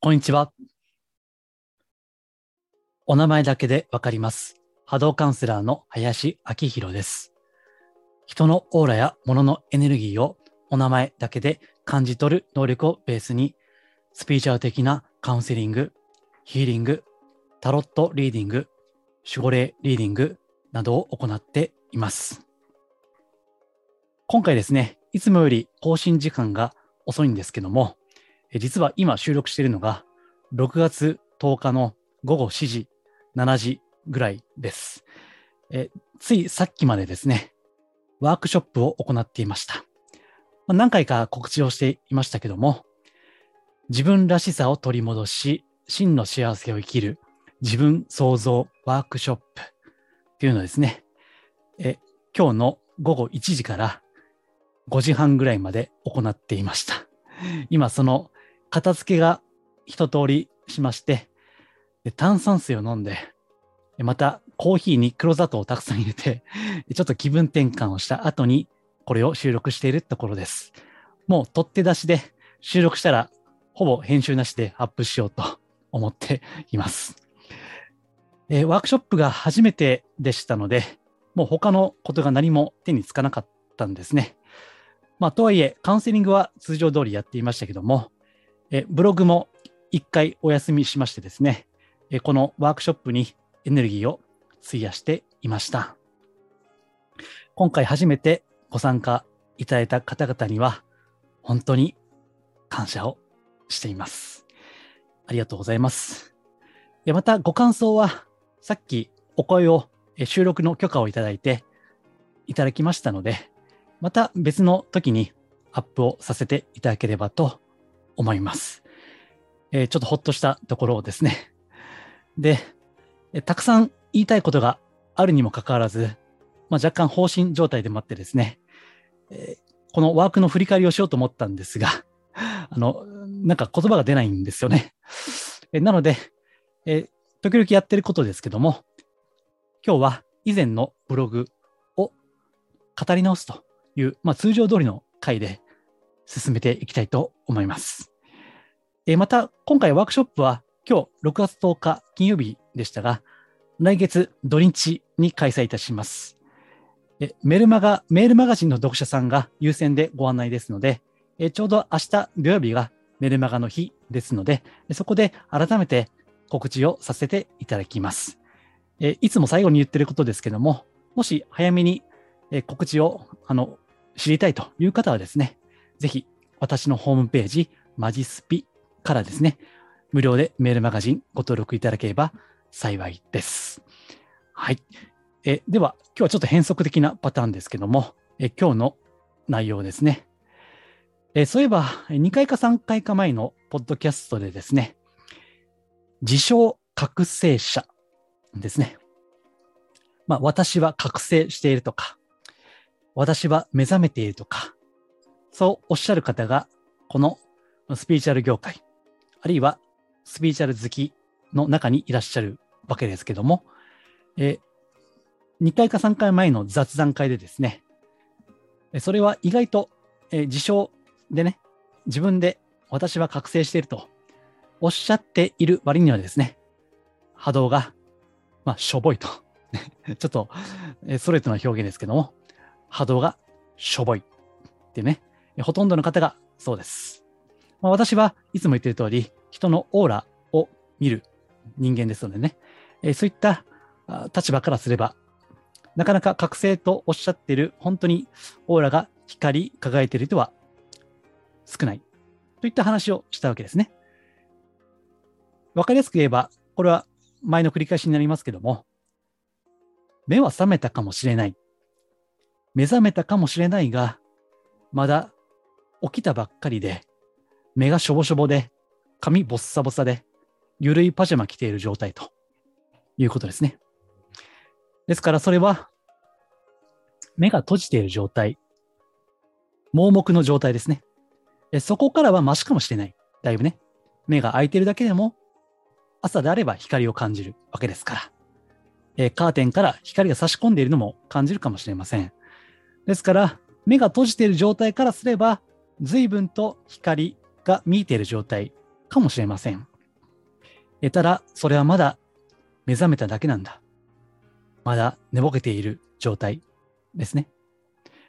こんにちは。お名前だけでわかります。波動カウンセラーの林明宏です。人のオーラや物のエネルギーをお名前だけで感じ取る能力をベースに、スピーチャー的なカウンセリング、ヒーリング、タロットリーディング、守護霊リーディングなどを行っています。今回ですね、いつもより更新時間が遅いんですけども、実は今収録しているのが6月10日の午後7時、7時ぐらいです。えついさっきまでですね、ワークショップを行っていました。何回か告知をしていましたけども、自分らしさを取り戻し、真の幸せを生きる自分創造ワークショップっていうのですね、え今日の午後1時から5時半ぐらいまで行っていました。今その片付けが一通りしまして、で炭酸水を飲んで、またコーヒーに黒砂糖をたくさん入れて、ちょっと気分転換をした後にこれを収録しているところです。もう取って出しで収録したらほぼ編集なしでアップしようと思っています。えーワークショップが初めてでしたので、もう他のことが何も手につかなかったんですね。まあ、とはいえ、カウンセリングは通常通りやっていましたけども、えブログも一回お休みしましてですね、えこのワークショップにエネルギーを費やしていました。今回初めてご参加いただいた方々には、本当に感謝をしています。ありがとうございます。また、ご感想は、さっきお声を収録の許可をいただいていただきましたので、また別の時にアップをさせていただければと思います。えーちょっとほっとしたところですね。で、えたくさん言いたいことがあるにもかかわらず、まあ、若干放心状態でもあってですね、えーこのワークの振り返りをしようと思ったんですが、あの、なんか言葉が出ないんですよね。えなので、えー時々やってることですけども、今日は以前のブログを語り直すという、まあ、通常通りの回で進めていきたいと思います。えまた、今回ワークショップは今日6月10日金曜日でしたが、来月土日に開催いたします。えメルマガ、メールマガジンの読者さんが優先でご案内ですので、えちょうど明日土曜日がメルマガの日ですので、そこで改めて告知をさせていただきます。えいつも最後に言ってることですけども、もし早めにえ告知をあの知りたいという方はですね、ぜひ私のホームページ、マジスピからですね、無料でメールマガジンご登録いただければ幸いです。はい。えでは、今日はちょっと変則的なパターンですけども、え今日の内容ですね。えそういえば、2回か3回か前のポッドキャストでですね、自称覚醒者ですね。まあ、私は覚醒しているとか、私は目覚めているとか、そうおっしゃる方が、このスピーチャル業界、あるいはスピーチャル好きの中にいらっしゃるわけですけども、え2回か3回前の雑談会でですね、それは意外と、え自称でね、自分で私は覚醒しているとおっしゃっている割にはですね、波動が、まあ、しょぼいと。ちょっと、ストレートな表現ですけども、波動がしょぼいってね、ほとんどの方がそうです。まあ、私はいつも言っている通り、人のオーラを見る人間ですのでね、えそういった立場からすれば、なかなか覚醒とおっしゃっている、本当にオーラが光り輝いている人は少ない。といった話をしたわけですね。わかりやすく言えば、これは前の繰り返しになりますけども、目は覚めたかもしれない。目覚めたかもしれないが、まだ起きたばっかりで、目がしょぼしょぼで、髪ボッサボサで、ゆるいパジャマ着ている状態ということですね。ですからそれは、目が閉じている状態、盲目の状態ですね。そこからはマシかもしれない。だいぶね。目が開いているだけでも、朝であれば光を感じるわけですから。えカーテンから光が差し込んでいるのも感じるかもしれません。ですから、目が閉じている状態からすれば、随分と光が見えている状態かもしれません。えただ、それはまだ目覚めただけなんだ。まだ寝ぼけている状態ですね。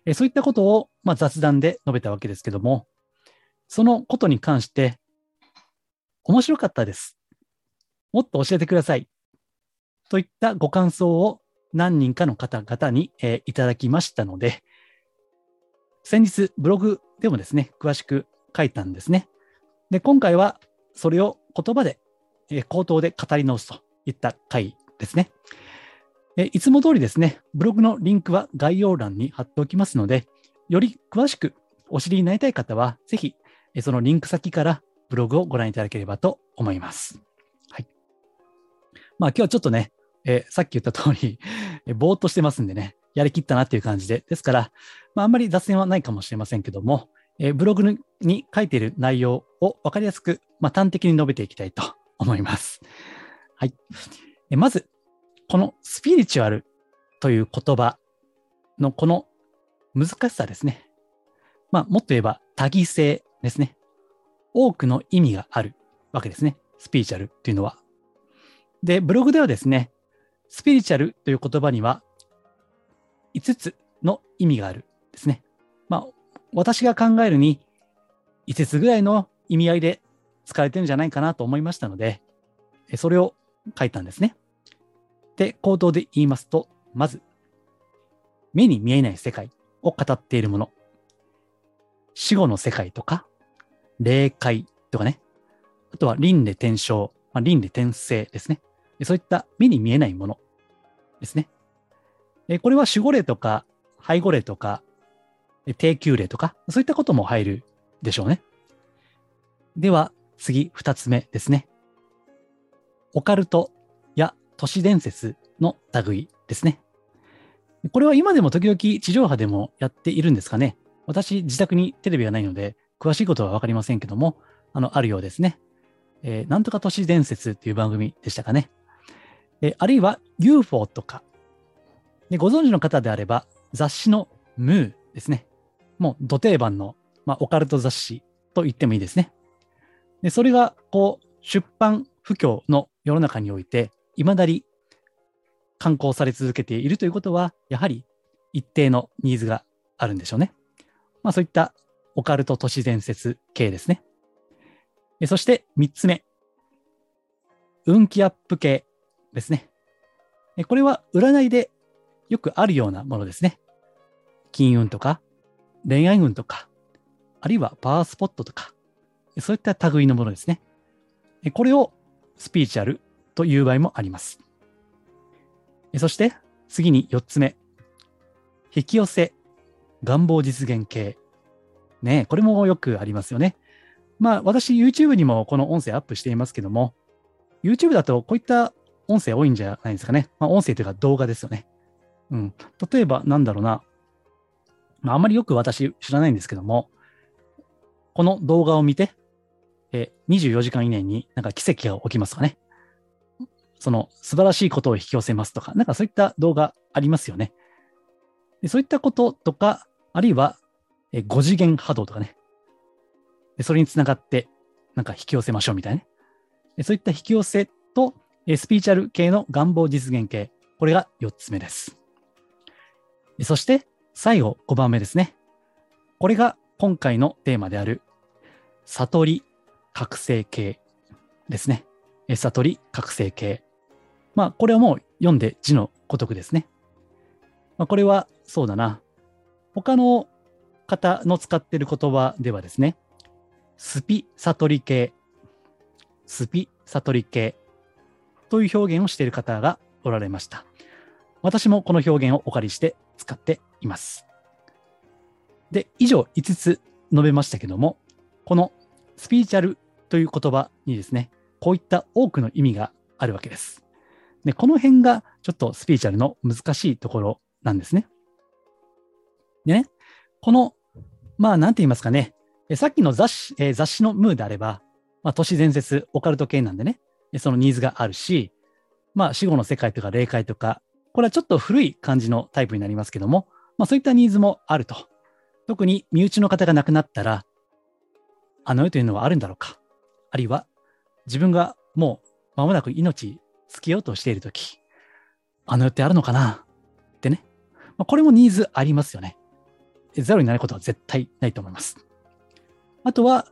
えそういったことを、まあ、雑談で述べたわけですけども、そのことに関して、面白かったです。もっと教えてください。といったご感想を何人かの方々に、えー、いただきましたので、先日ブログでもですね、詳しく書いたんですね。で、今回はそれを言葉で、えー、口頭で語り直すといった回ですね。えいつも通りですね、ブログのリンクは概要欄に貼っておきますので、より詳しくお知りになりたい方は、ぜひそのリンク先からブログをご覧いただければと思います。はい。まあ今日はちょっとね、え、さっき言った通り、え、ぼーっとしてますんでね、やりきったなっていう感じで、ですから、まあ、あんまり雑念はないかもしれませんけども、えー、ブログに書いている内容を分かりやすく、まあ、端的に述べていきたいと思います。はい。えまず、このスピリチュアルという言葉のこの難しさですね。まあ、もっと言えば多義性ですね。多くの意味があるわけですね。スピリチュアルっていうのは。で、ブログではですね、スピリチュアルという言葉には5つの意味があるですね。まあ、私が考えるに5つぐらいの意味合いで使われてるんじゃないかなと思いましたので、それを書いたんですね。で、口頭で言いますと、まず、目に見えない世界を語っているもの。死後の世界とか、霊界とかね。あとは輪廻転生、まあ、輪廻転生ですね。そういった目に見えないものですね。えこれは守護霊とか背後霊とか低級霊とか、そういったことも入るでしょうね。では、次、二つ目ですね。オカルトや都市伝説の類ですね。これは今でも時々地上波でもやっているんですかね。私、自宅にテレビがないので、詳しいことはわかりませんけども、あの、あるようですね。えー、なんとか都市伝説っていう番組でしたかね。えー、あるいは UFO とか。で、ご存知の方であれば、雑誌のムーですね。もう、土定番の、まあ、オカルト雑誌と言ってもいいですね。で、それが、こう、出版不況の世の中において、いまだに刊行され続けているということは、やはり一定のニーズがあるんでしょうね。まあそういったオカルト都市伝説系ですね。そして3つ目。運気アップ系ですね。これは占いでよくあるようなものですね。金運とか恋愛運とか、あるいはパワースポットとか、そういった類のものですね。これをスピーチャルという場合もあります。そして次に4つ目。引き寄せ、願望実現系ね、これもよくありますよね。まあ、私、YouTube にもこの音声アップしていますけども、YouTube だとこういった音声多いんじゃないですかね。まあ、音声というか動画ですよね。うん。例えば、なんだろうな。まあ、あまりよく私知らないんですけども、この動画を見て、え24時間以内になんか奇跡が起きますかね。その素晴らしいことを引き寄せますとか、なんかそういった動画ありますよね。でそういったこととか、あるいはえ5次元波動とかね。でそれにつながって、なんか引き寄せましょうみたいなね。そういった引き寄せと、えスピーチャル系の願望実現系。これが4つ目です。そして、最後5番目ですね。これが今回のテーマである、悟り覚醒系ですね。悟り覚醒系。まあ、これはもう読んで字のごとくですね。まあ、これはそうだな。他の方の使っている言葉ではですね、スピ悟り系、スピ悟り系という表現をしている方がおられました。私もこの表現をお借りして使っています。で、以上5つ述べましたけども、このスピーチャルという言葉にですね、こういった多くの意味があるわけです。で、この辺がちょっとスピーチャルの難しいところなんですね。でね、このまあ、なんて言いますかね。さっきの雑誌、えー、雑誌のムーであれば、まあ、都市伝説、オカルト系なんでね、そのニーズがあるし、まあ、死後の世界とか霊界とか、これはちょっと古い感じのタイプになりますけども、まあ、そういったニーズもあると。特に身内の方が亡くなったら、あの世というのはあるんだろうか。あるいは自分がもう間もなく命尽きようとしているとき、あの予定あるのかな？ってね。まあ、これもニーズありますよね。ゼロになることは絶対ないと思います。あとは、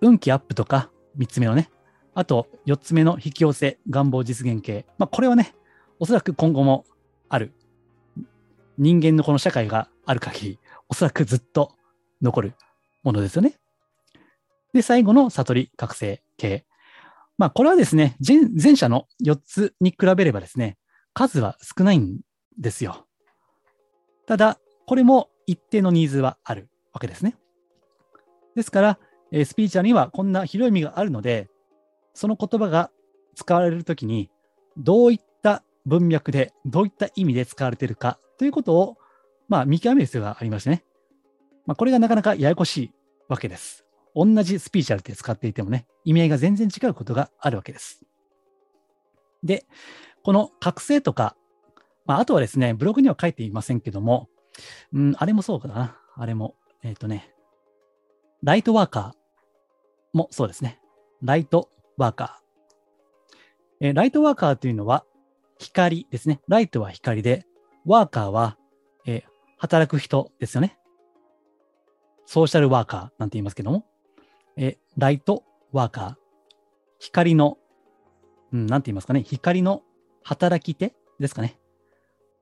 運気アップとか、3つ目のね、あと4つ目の引き寄せ、願望実現系。まあ、これはね、おそらく今後もある。人間のこの社会がある限り、おそらくずっと残るものですよね。で、最後の悟り覚醒系。まあ、これはですね、前者の4つに比べればですね、数は少ないんですよ。ただ、これも一定のニーズはあるわけですね。ですから、えスピーチャーにはこんな広い意味があるので、その言葉が使われるときに、どういった文脈で、どういった意味で使われているかということを、まあ、見極める必要がありましてね。まあ、これがなかなかややこしいわけです。同じスピーチャルって使っていてもね、意味合いが全然違うことがあるわけです。で、この覚醒とか、まあ、あとはですね、ブログには書いていませんけども、うん、あれもそうかな。あれも、えっ、ー、とね、ライトワーカーもそうですね。ライトワーカー。えー、ライトワーカーというのは光ですね。ライトは光で、ワーカーは、えー、働く人ですよね。ソーシャルワーカーなんて言いますけども、えライトワーカー。光の、うん、なんて言いますかね。光の働き手ですかね。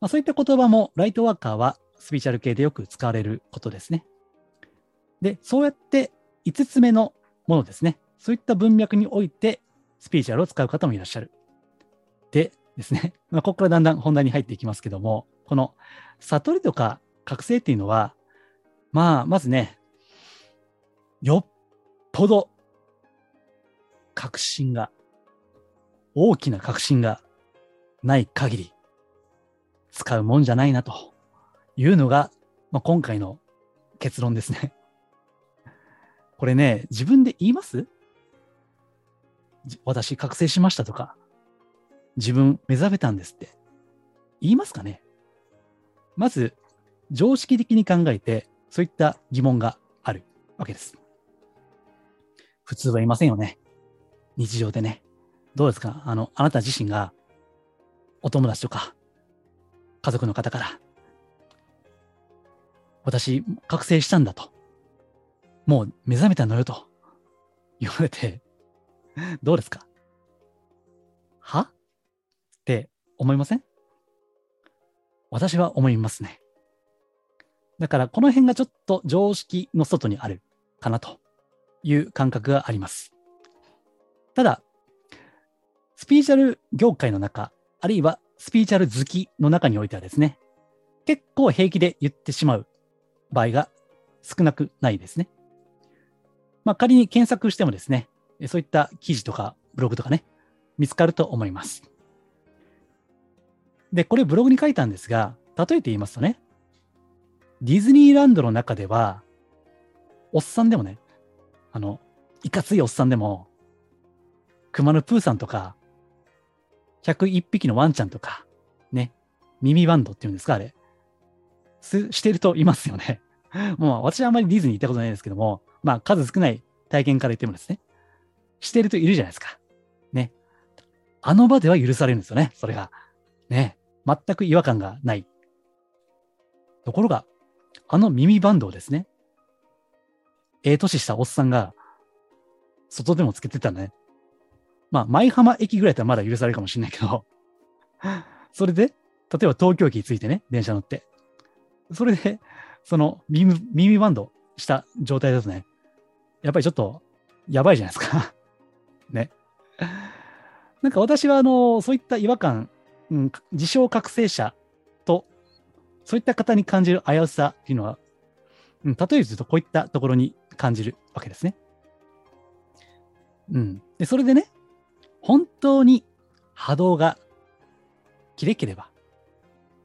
まあ、そういった言葉もライトワーカーはスピーチャル系でよく使われることですね。で、そうやって5つ目のものですね。そういった文脈においてスピーチャルを使う方もいらっしゃる。でですね、まあ、ここからだんだん本題に入っていきますけども、この悟りとか覚醒っていうのは、まあ、まずね、よっぽど確信が、大きな確信がない限り使うもんじゃないなというのが、まあ、今回の結論ですね。これね、自分で言います？私覚醒しましたとか、自分目覚めたんですって言いますかねまず、常識的に考えて、そういった疑問があるわけです。普通はいませんよね。日常でね。どうですか？あの、あなた自身がお友達とか家族の方から私覚醒したんだと。もう目覚めたのよと言われて、どうですか？は？って思いません？私は思いますね。だからこの辺がちょっと常識の外にあるかなという感覚があります。ただ、スピーチャル業界の中、あるいはスピーチャル好きの中においてはですね、結構平気で言ってしまう場合が少なくないですね。まあ、仮に検索してもですね、そういった記事とかブログとかね、見つかると思います。で、これブログに書いたんですが、例えて言いますとね、ディズニーランドの中では、おっさんでもね、あの、いかついおっさんでも、熊野プーさんとか、101匹のワンちゃんとか、ね、耳バンドっていうんですか、あれ。す、してるといますよね。もう私はあんまりディズニー行ったことないですけども、まあ数少ない体験から言ってもですね、してるといるじゃないですか。ね。あの場では許されるんですよね、それが。ね。全く違和感がない。ところが、あの耳バンドをですね、ええ年したおっさんが、外でもつけてたね。まあ、舞浜駅ぐらいだったらまだ許されるかもしれないけど、それで、例えば東京駅についてね、電車乗って。それで、その耳耳バンドした状態だとね、やっぱりちょっとやばいじゃないですか ね。なんか私は、あの、そういった違和感、うん、自称覚醒者と、そういった方に感じる危うさっていうのは、うん、例えるとこういったところに感じるわけですね。うん。で、それでね、本当に波動がきれければ、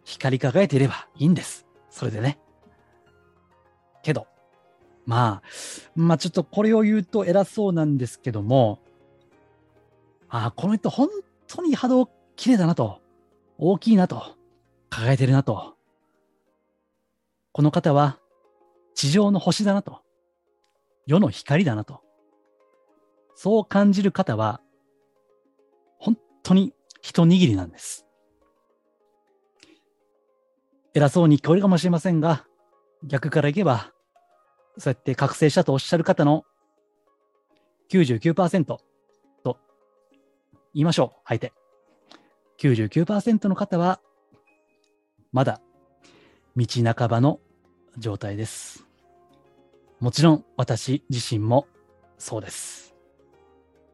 光り輝いていればいいんです。それでね。けど、まあ、まあちょっとこれを言うと偉そうなんですけども、ああ、この人本当に波動綺麗だなと、大きいなと、輝いてるなと。この方は地上の星だなと、世の光だなと。そう感じる方は、本当に一握りなんです。偉そうに聞こえるかもしれませんが、逆からいけば、そうやって覚醒したとおっしゃる方の99%と言いましょう、相手。99%の方は、まだ道半ばの状態です。もちろん私自身もそうです。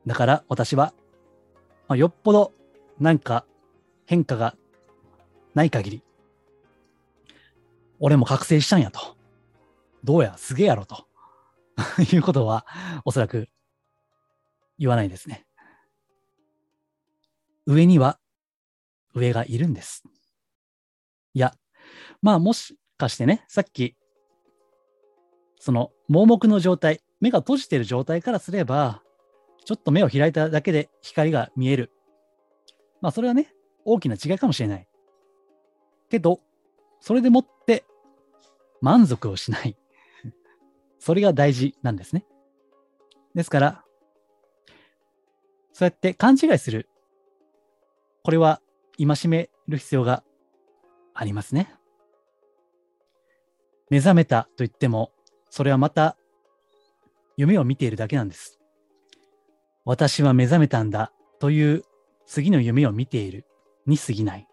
だから私は、まあ、よっぽどなんか変化がない限り、俺も覚醒したんやと。どうや、すげえやろと。いうことはおそらく言わないですね。上には上がいるんです。いや、まあもしかしてね、さっき、その盲目の状態、目が閉じている状態からすれば、ちょっと目を開いただけで光が見える。まあそれはね、大きな違いかもしれない。けど、それでもって満足をしない。それが大事なんですね。ですから、そうやって勘違いする。これは戒める必要がありますね。目覚めたと言っても、それはまた夢を見ているだけなんです。私は目覚めたんだという次の夢を見ているに過ぎない。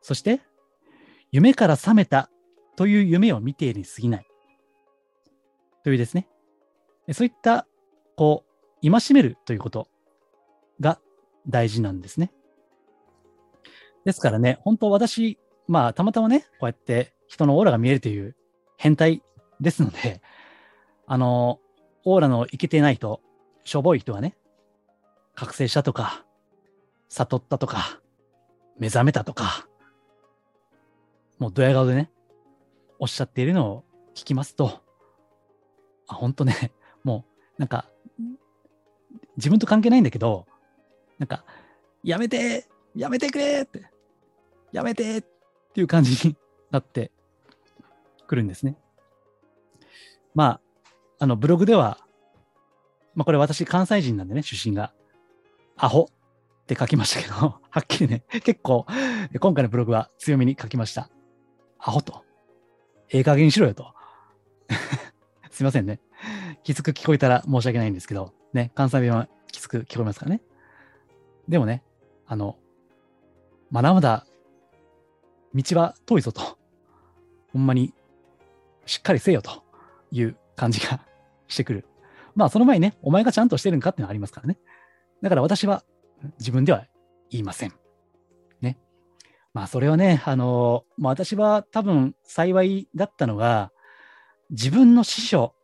そして、夢から覚めたという夢を見ているに過ぎない。というですね。そういった、こう、戒めるということが大事なんですね。ですからね、本当私、まあ、たまたまね、こうやって人のオーラが見えるという変態ですので、あの、オーラのいけてないと、しょぼい人はね、覚醒したとか、悟ったとか、目覚めたとか、もうドヤ顔でね、おっしゃっているのを聞きますと、あ、本当ね、もう、なんか、自分と関係ないんだけど、なんか、やめてやめてくれって、やめてっていう感じになってくるんですね。まあ、あの、ブログでは、まあこれ私関西人なんでね、出身が。アホって書きましたけど、はっきりね、結構、今回のブログは強めに書きました。アホと。ええ加減にしろよと。すいませんね。きつく聞こえたら申し訳ないんですけど、ね、関西弁はきつく聞こえますからね。でもね、あの、まだまだ道は遠いぞと。ほんまにしっかりせよという感じが してくる。まあその前にね、お前がちゃんとしてるんかっていうのはありますからね。だから私は自分では言いません。ね。まあそれはね、あの、まあ、私は多分幸いだったのが、自分の師匠、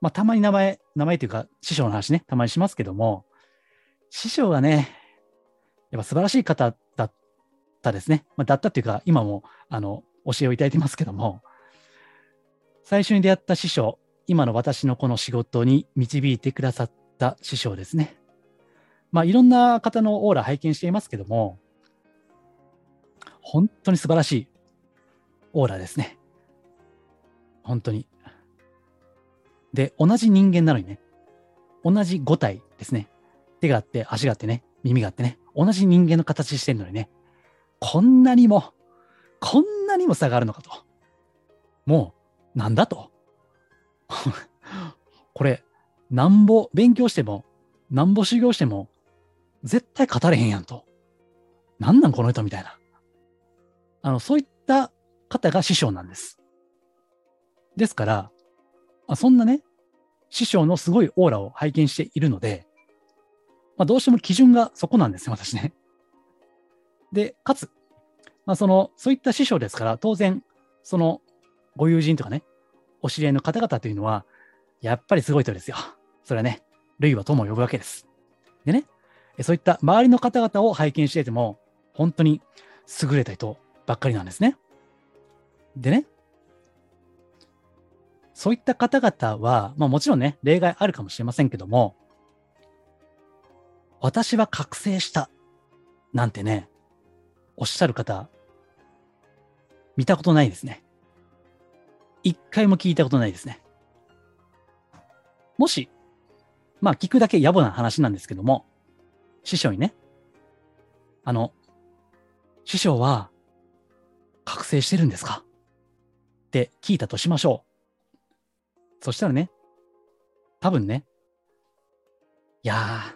まあたまに名前、名前というか師匠の話ね、たまにしますけども、師匠がね、やっぱ素晴らしい方だったですね。まあ、だったっていうか、今もあの教えをいただいてますけども、最初に出会った師匠、今の私のこの仕事に導いてくださった師匠ですね。まあ、いろんな方のオーラ拝見していますけども、本当に素晴らしいオーラですね。本当に。で、同じ人間なのにね、同じ5体ですね。手があって、足があってね、耳があってね、同じ人間の形してるのにね、こんなにも、こんなにも差があるのかと。もう、なんだと。これ、なんぼ勉強しても、なんぼ修行しても、絶対語れへんやんと。なんなんこの人みたいな。あの、そういった方が師匠なんです。ですから、あそんなね、師匠のすごいオーラを拝見しているので、まあ、どうしても基準がそこなんですよ、私ね。で、かつ、まあ、その、そういった師匠ですから、当然、その、ご友人とかね、お知り合いの方々というのは、やっぱりすごい人ですよ。それはね、類は友を呼ぶわけです。でね、そういった周りの方々を拝見していても、本当に優れた人ばっかりなんですね。でね、そういった方々は、まあもちろんね、例外あるかもしれませんけども、私は覚醒したなんてね、おっしゃる方、見たことないですね。一回も聞いたことないですね。もし、まあ聞くだけ野暮な話なんですけども、師匠にね、あの、師匠は覚醒してるんですか？って聞いたとしましょう。そしたらね、多分ね、いやー、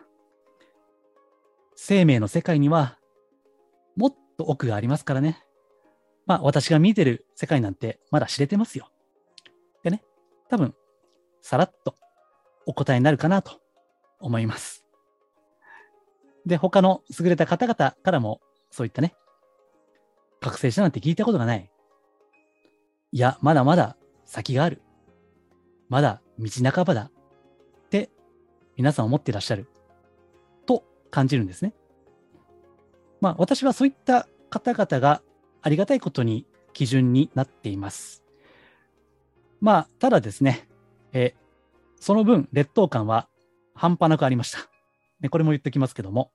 生命の世界にはもっと奥がありますからね。まあ私が見えてる世界なんてまだ知れてますよ。でね、多分、さらっとお答えになるかなと思います。で、他の優れた方々からもそういったね、覚醒したなんて聞いたことがない。いや、まだまだ先がある。まだ道半ばだ。って皆さん思ってらっしゃる。と感じるんですね。まあ私はそういった方々がありがたいことに基準になっています。まあ、ただですね、えその分劣等感は半端なくありました。ね、これも言っておきますけども。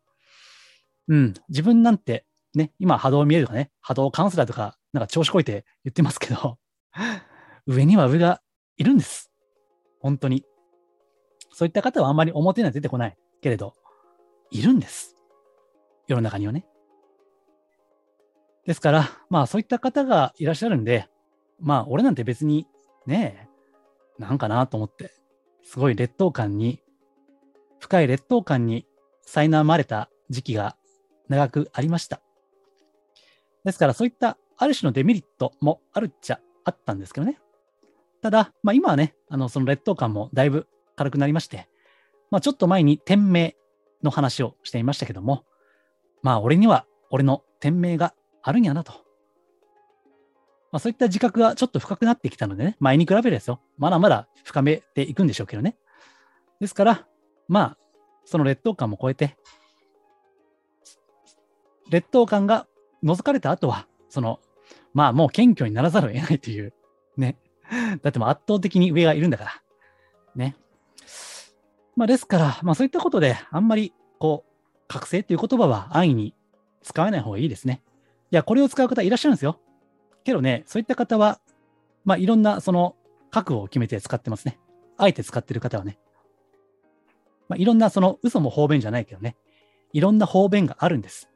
うん、自分なんてね、今波動見えるとかね、波動カウンセラーとか、なんか調子こいて言ってますけど、上には上がいるんです。本当に。そういった方はあんまり表には出てこないけれど、いるんです。世の中にはね。ですから、まあそういった方がいらっしゃるんで、まあ俺なんて別にねえ、なんかなと思って、すごい劣等感に、深い劣等感に苛まれた時期が長くありました。ですからそういったある種のデメリットもあるっちゃあったんですけどね。ただ、まあ、今はね、あのその劣等感もだいぶ軽くなりまして、まあ、ちょっと前に店名の話をしていましたけども、まあ、俺には俺の店名があるんやなと。まあ、そういった自覚がちょっと深くなってきたのでね、前に比べるですよ。まだまだ深めていくんでしょうけどね。ですから、まあ、その劣等感も超えて、劣等感が覗かれた後は、その、まあもう謙虚にならざるを得ないという、ね。だってもう圧倒的に上がいるんだから。ね。まあですから、まあそういったことで、あんまり、こう、覚醒という言葉は安易に使わない方がいいですね。いや、これを使う方いらっしゃるんですよ。けどね、そういった方は、まあいろんなその覚悟を決めて使ってますね。あえて使ってる方はね。まあいろんなその嘘も方便じゃないけどね。いろんな方便があるんです。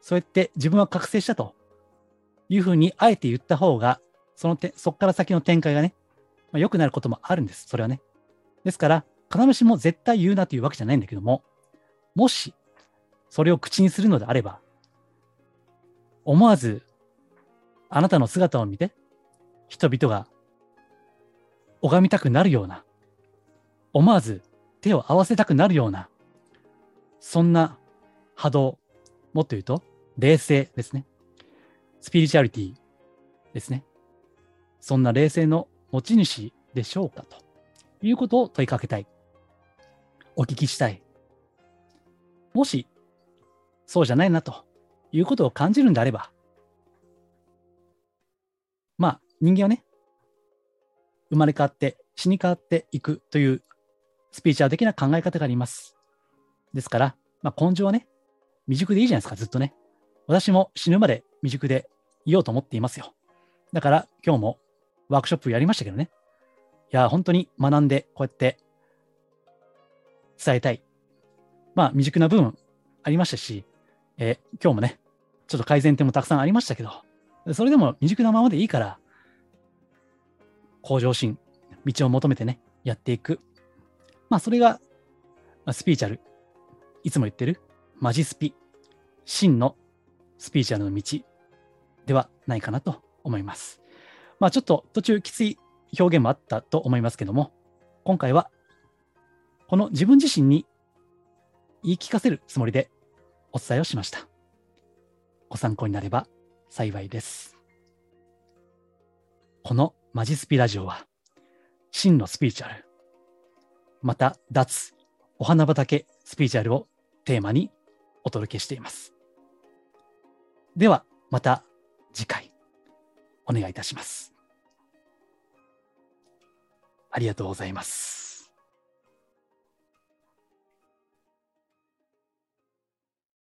そうやって自分は覚醒したというふうにあえて言った方が、そのてそこから先の展開がね、まあ、良くなることもあるんです。それはね。ですから、必ずしも絶対言うなというわけじゃないんだけども、もし、それを口にするのであれば、思わず、あなたの姿を見て、人々が拝みたくなるような、思わず手を合わせたくなるような、そんな波動、もっと言うと、冷静ですね。スピリチュアリティですね。そんな冷静の持ち主でしょうかということを問いかけたい。お聞きしたい。もし、そうじゃないなということを感じるんであれば、まあ、人間はね、生まれ変わって死に変わっていくというスピーチャー的な考え方があります。ですから、まあ、根性はね、未熟でいいじゃないですか、ずっとね。私も死ぬまで未熟でいようと思っていますよ。だから今日もワークショップやりましたけどね。いや、本当に学んでこうやって伝えたい。まあ未熟な部分ありましたし、えー、今日もね、ちょっと改善点もたくさんありましたけど、それでも未熟なままでいいから、向上心、道を求めてね、やっていく。まあそれが、スピーチャル、いつも言ってるマジスピ、真のスピーチュアルの道ではないかなと思います。まあちょっと途中きつい表現もあったと思いますけども、今回はこの自分自身に言い聞かせるつもりでお伝えをしました。ご参考になれば幸いです。このマジスピラジオは真のスピーチュアル、また脱お花畑スピーチュアルをテーマにお届けしています。では、また次回お願いいたします。ありがとうございます。